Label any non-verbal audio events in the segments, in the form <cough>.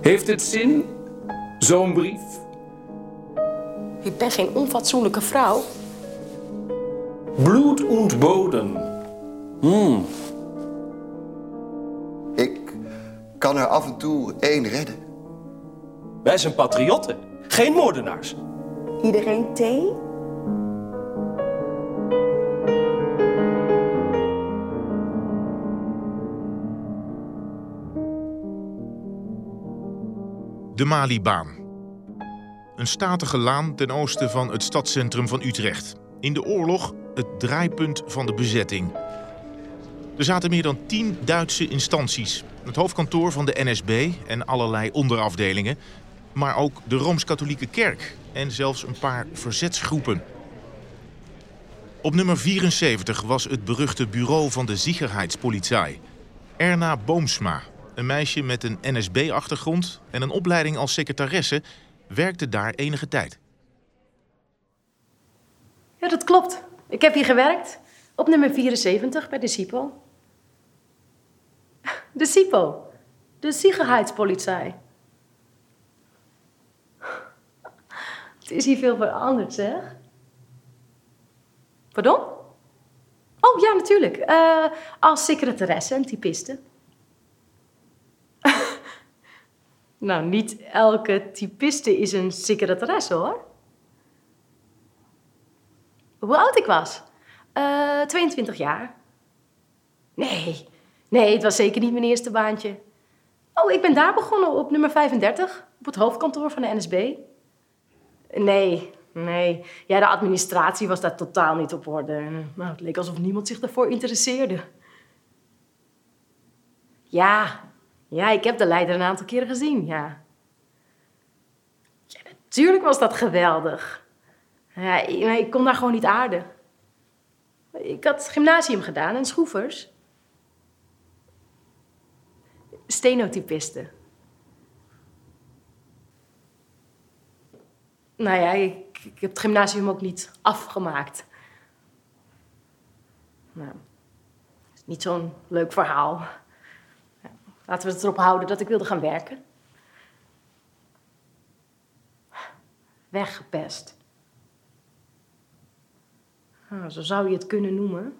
Heeft het zin, zo'n brief? Ik ben geen onfatsoenlijke vrouw. Bloed und Boden. Hmm. Ik kan er af en toe één redden. Wij zijn patriotten, geen moordenaars. Iedereen thee? De Malibaan. Een statige laan ten oosten van het stadscentrum van Utrecht. In de oorlog het draaipunt van de bezetting. Er zaten meer dan tien Duitse instanties. Het hoofdkantoor van de NSB en allerlei onderafdelingen. Maar ook de Rooms-Katholieke Kerk en zelfs een paar verzetsgroepen. Op nummer 74 was het beruchte bureau van de Sicherheidspolizei. Erna Boomsma, een meisje met een NSB-achtergrond en een opleiding als secretaresse, werkte daar enige tijd. Ja, dat klopt. Ik heb hier gewerkt. Op nummer 74 bij de SIPO. De SIPO. De Sicherheidspolizei. Het is hier veel veranderd, zeg. Pardon? Oh, ja, natuurlijk. Eh, als secretaresse en typiste. Nou, niet elke typiste is een secretaresse, hoor. Hoe oud ik was? Eh 22 jaar. Nee, nee, het was zeker niet mijn eerste baantje. Oh, ik ben daar begonnen op nummer 35, op het hoofdkantoor van de NSB. Nee, nee. Ja, de administratie was daar totaal niet op orde. Nou, het leek alsof niemand zich daarvoor interesseerde. Ja, ja, ik heb de leider een aantal keren gezien, ja. Ja, natuurlijk was dat geweldig. Ja, ik, kon daar gewoon niet aarden. Ik had gymnasium gedaan en schroefers. Stenotypisten. Nou ja, ik, heb het gymnasium ook niet afgemaakt. Nou, niet zo'n leuk verhaal. Laten we het erop houden dat ik wilde gaan werken. Weggepest. Nou, zo zou je het kunnen noemen.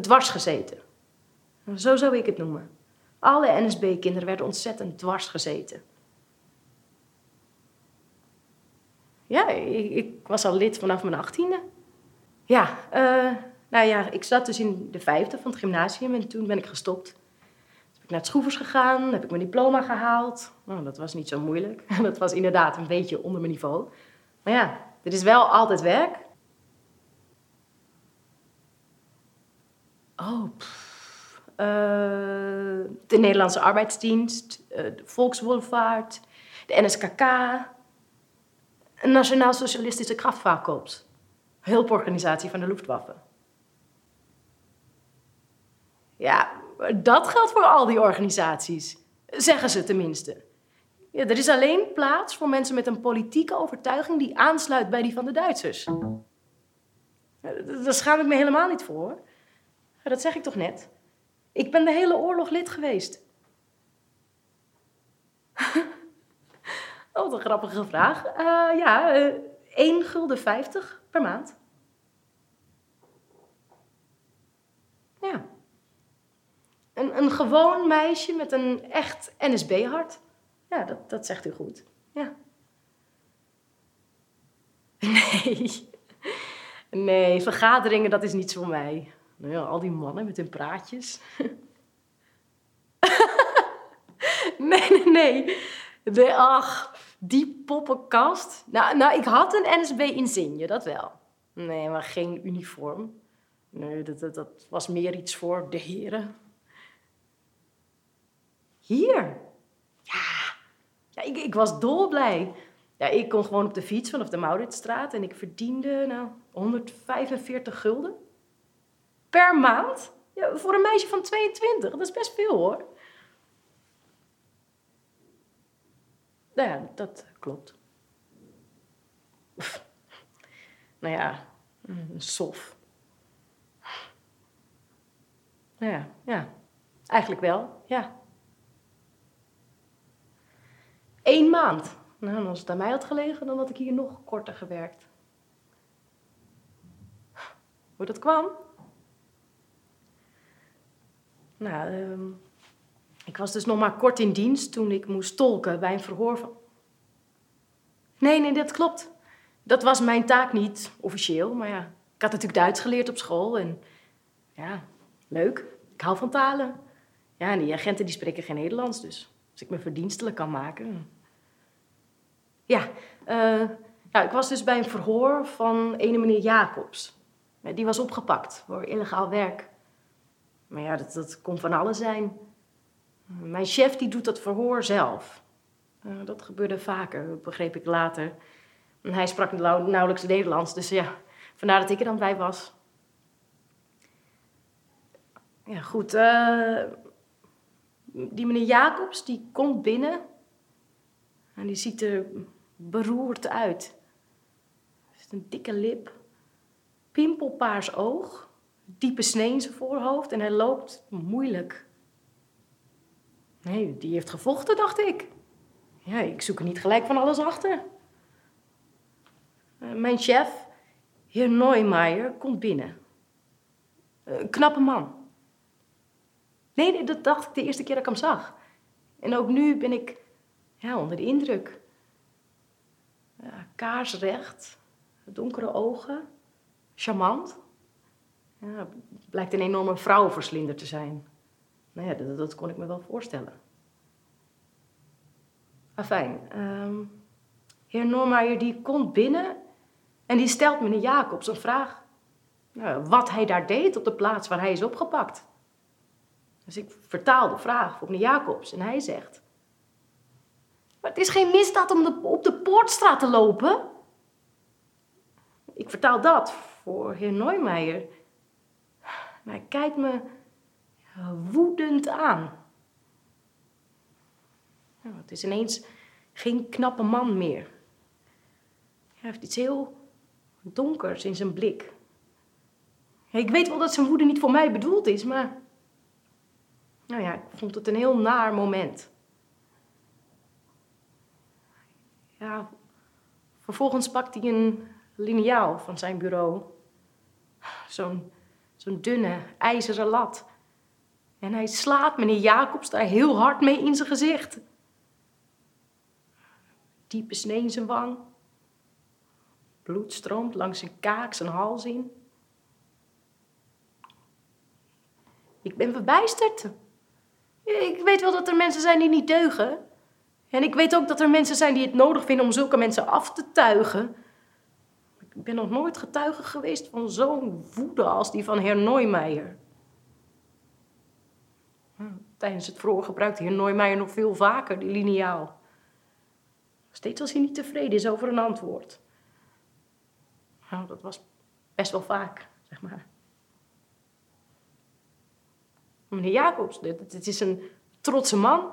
Dwars gezeten. Zo zou ik het noemen. Alle NSB-kinderen werden ontzettend dwars gezeten. Ja, ik, was al lid vanaf mijn achttiende. Ja, uh, nou ja, ik zat dus in de vijfde van het gymnasium en toen ben ik gestopt. Ik naar het Schroevers gegaan, heb ik mijn diploma gehaald. Nou, dat was niet zo moeilijk. <laughs> Dat was inderdaad een beetje onder mijn niveau. Maar ja, er is wel altijd werk. Oh, uh, de Nederlandse Arbeidsdienst, uh, de Volkswohlvaart, de NSKK, een Nationaal Socialistische Krachtvaarkorps, hulporganisatie van de Luftwaffe. Ja, dat geldt voor al die organisaties, zeggen ze tenminste. Ja, er is alleen plaats voor mensen met een politieke overtuiging die aansluit bij die van de Duitsers. Daar schaam ik me helemaal niet voor. Dat zeg ik toch net? Ik ben de hele oorlog lid geweest. <laughs> oh, een grappige vraag. Uh, ja, uh, 1 gulden 50 per maand. Ja. Een, gewoon meisje met een echt NSB-hart. Ja, dat, dat zegt u goed. Ja. <laughs> Nee. Nee, vergaderingen, dat is niets voor mij. Nou ja, al die mannen met hun praatjes. <laughs> nee, nee, nee. De, ach, die poppenkast. Nou, nou, ik had een NSB-insigne, dat wel. Nee, maar geen uniform. Nee, dat, dat, dat was meer iets voor de heren. Hier? Ja, ja ik, ik was dolblij. Ja, ik kon gewoon op de fiets vanaf de Mauritsstraat en ik verdiende nou 145 gulden. Per maand? Ja, voor een meisje van 22, dat is best veel hoor. Nou ja, dat klopt. nou ja, een sof. Nou ja, ja, eigenlijk wel, ja. Eén maand. Nou, en als het aan mij had gelegen, dan had ik hier nog korter gewerkt. Hoe dat kwam? Nou, ehm, ik was dus nog maar kort in dienst toen ik moest tolken bij een verhoor van... Nee, nee, dat klopt. Dat was mijn taak niet, officieel. Maar ja, ik had natuurlijk Duits geleerd op school. En ja, leuk. Ik hou van talen. Ja, en die agenten die spreken geen Nederlands, dus als ik me verdienstelijk kan maken. Ja, eh, ja, ik was dus bij een verhoor van ene meneer Jacobs. Ja, Die was opgepakt voor illegaal werk. Maar ja, dat, dat kon van alles zijn. Mijn chef die doet dat verhoor zelf. Dat gebeurde vaker, begreep ik later. En hij sprak nauw- nauwelijks Nederlands, dus ja, vandaar dat ik er dan bij was. Ja, goed. eh, die meneer Jacobs, die komt binnen. En die ziet er beroerd uit. Hij heeft een dikke lip, pimpelpaars oog, diepe snee in zijn voorhoofd en hij loopt moeilijk. Nee, die heeft gevochten, dacht ik. Ja, ik zoek er niet gelijk van alles achter. Eh, mijn chef, heer Neumeijer, komt binnen. Eh, Een knappe man. Nee, dat dacht ik de eerste keer dat ik hem zag. En ook nu ben ik ja, onder de indruk. Kaarsrecht, donkere ogen, charmant. Ja, blijkt een enorme vrouwenverslinder te zijn. Nou ja, dat, kon ik me wel voorstellen. Afijn, ehm heer Normaier die komt binnen en die stelt meneer Jacobs een vraag. Nou, wat hij daar deed op de plaats waar hij is opgepakt. Dus ik vertaal de vraag voor meneer Jacobs en hij zegt... Het is geen misdaad om op de Poortstraat te lopen. Ik vertaal dat voor heer Neumeijer. Maar hij kijkt me woedend aan. Nou, het is ineens geen knappe man meer. Hij heeft iets heel donkers in zijn blik. Ik weet wel dat zijn woede niet voor mij bedoeld is, maar... Nou ja, ik vond het een heel naar moment. Ja, vervolgens pakt hij een liniaal van zijn bureau. Zo'n zo'n dunne, ijzeren lat. En hij slaat meneer Jacobs daar heel hard mee in zijn gezicht. Diepe snee in zijn wang. Bloed stroomt langs zijn kaak, zijn hals in. Ik ben verbijsterd. Ik weet wel dat er mensen zijn die niet deugen. En ik weet ook dat er mensen zijn die het nodig vinden om zulke mensen af te tuigen. Ik ben nog nooit getuige geweest van zo'n woede als die van heer Neumeijer. Tijdens het verhoor gebruikte heer Neumeijer nog veel vaker die liniaal. Steeds als hij niet tevreden is over een antwoord. Nou, dat was best wel vaak, zeg maar. Meneer Jacobs, dit is een trotse man.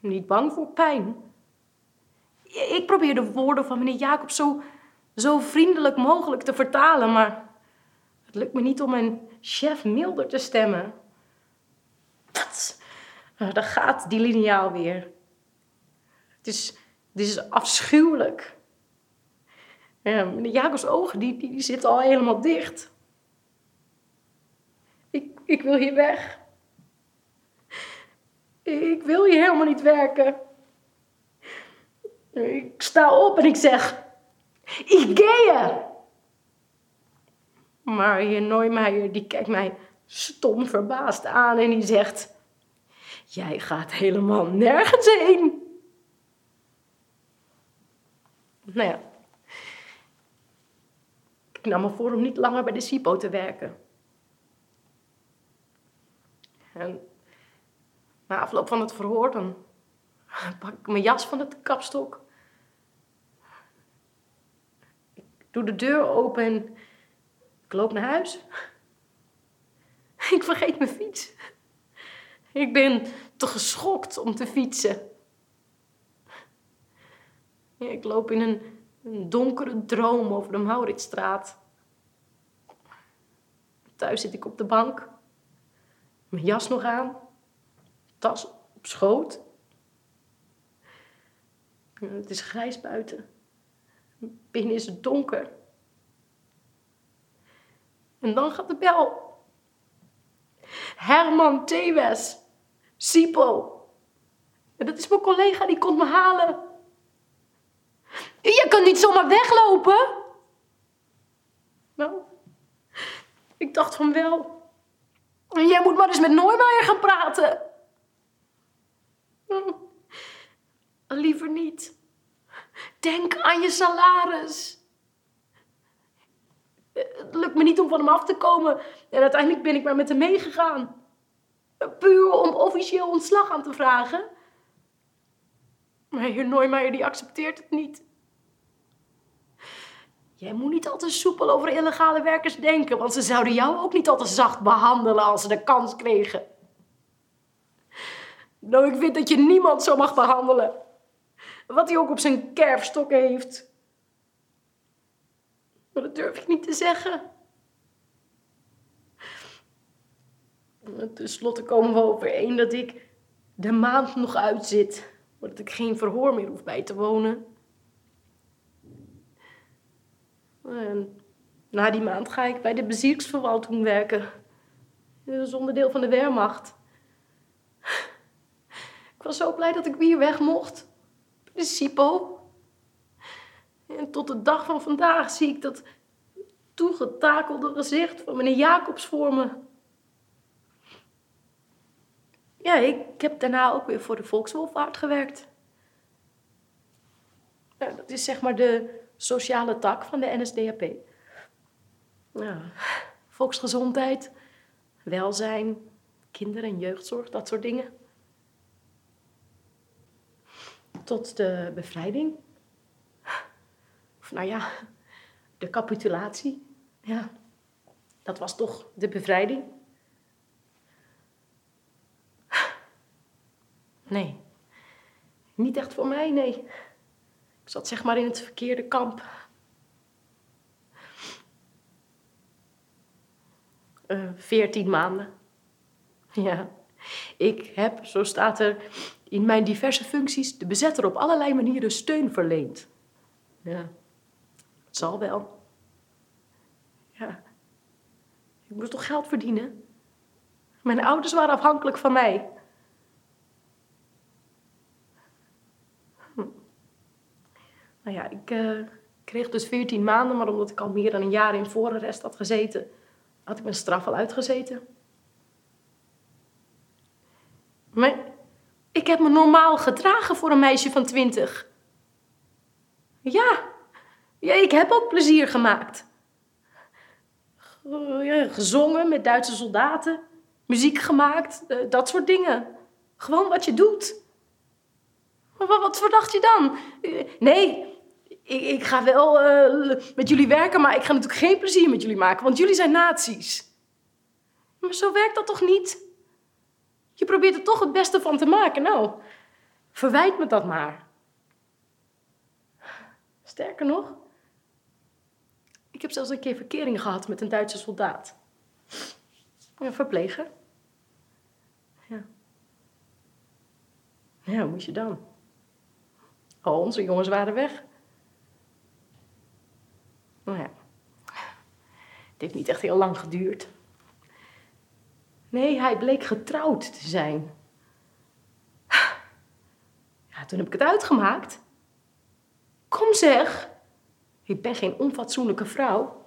Niet bang voor pijn. Ik probeer de woorden van meneer Jacobs zo, zo vriendelijk mogelijk te vertalen, maar het lukt me niet om mijn chef milder te stemmen. Dat, daar gaat die liniaal weer. Het is, het is afschuwelijk. Ja, meneer Jacobs ogen die, die zitten al helemaal dicht. Ik, ik wil hier weg. Ik wil hier helemaal niet werken. Ik sta op en ik zeg: Ik gehe. Maar heer Neumeijer die kijkt mij stom verbaasd aan en die zegt: Jij gaat helemaal nergens heen. Nou ja, ik nam me voor om niet langer bij de SIPO te werken. En na afloop van het verhoor, dan pak ik mijn jas van de kapstok. Ik doe de deur open en ik loop naar huis. Ik vergeet mijn fiets. Ik ben te geschokt om te fietsen. Ik loop in een, donkere droom over de Mauritstraat. Thuis zit ik op de bank. Mijn jas nog aan. Tas op schoot. Het is grijs buiten. Binnen is het donker. En dan gaat de bel. Herman Thewes. Sipo. En dat is mijn collega, die komt me halen. Je kan niet zomaar weglopen. Nou, ik dacht van wel. Jij moet maar eens met Neumeijer gaan praten. <laughs> Liever niet. Denk aan je salaris. Het lukt me niet om van hem af te komen. En uiteindelijk ben ik maar met hem meegegaan. Puur om officieel ontslag aan te vragen. Maar heer Neumeijer die accepteert het niet. Jij moet niet al te soepel over illegale werkers denken, want ze zouden jou ook niet al te zacht behandelen als ze de kans kregen. Nou, ik vind dat je niemand zo mag behandelen. Wat hij ook op zijn kerfstok heeft. Maar dat durf ik niet te zeggen. Ten slotte komen we overeen dat ik de maand nog uitzit. Maar dat ik geen verhoor meer hoef bij te wonen. En na die maand ga ik bij de bezirksverwaltung werken. Dat is onderdeel van de Wehrmacht. Ik was zo blij dat ik weer weg mocht. De SIPO. En tot de dag van vandaag zie ik dat toegetakelde gezicht van meneer Jacobs voor me. Ja, ik heb daarna ook weer voor de Volkswolvaart gewerkt. Dat is zeg maar de sociale tak van de NSDAP. Ja, volksgezondheid, welzijn, kinder- en jeugdzorg, dat soort dingen. Tot de bevrijding. Of nou ja, de capitulatie. Ja, dat was toch de bevrijding. Nee, niet echt voor mij, nee. Ik zat zeg maar in het verkeerde kamp. Uh, veertien maanden. Ja, ik heb, zo staat er, in mijn diverse functies de bezetter op allerlei manieren steun verleend. Ja, het zal wel. Ja, ik moest toch geld verdienen? Mijn ouders waren afhankelijk van mij. Nou ja, ik uh, kreeg dus 14 maanden, maar omdat ik al meer dan een jaar in voorarrest had gezeten, had ik mijn straf al uitgezeten. Maar ik heb me normaal gedragen voor een meisje van 20. Ja, ja ik heb ook plezier gemaakt. Gezongen met Duitse soldaten, muziek gemaakt, uh, dat soort dingen. Gewoon wat je doet. Maar wat verdacht je dan? Uh, nee, ik, ik ga wel uh, met jullie werken, maar ik ga natuurlijk geen plezier met jullie maken, want jullie zijn nazi's. Maar zo werkt dat toch niet? Je probeert er toch het beste van te maken. Nou, verwijt me dat maar. Sterker nog, ik heb zelfs een keer verkering gehad met een Duitse soldaat. Een verpleger. Ja. Ja, hoe moest je dan? Al onze jongens waren weg. Nou ja, het heeft niet echt heel lang geduurd. Nee, hij bleek getrouwd te zijn. Ja, toen heb ik het uitgemaakt. Kom zeg, ik ben geen onfatsoenlijke vrouw.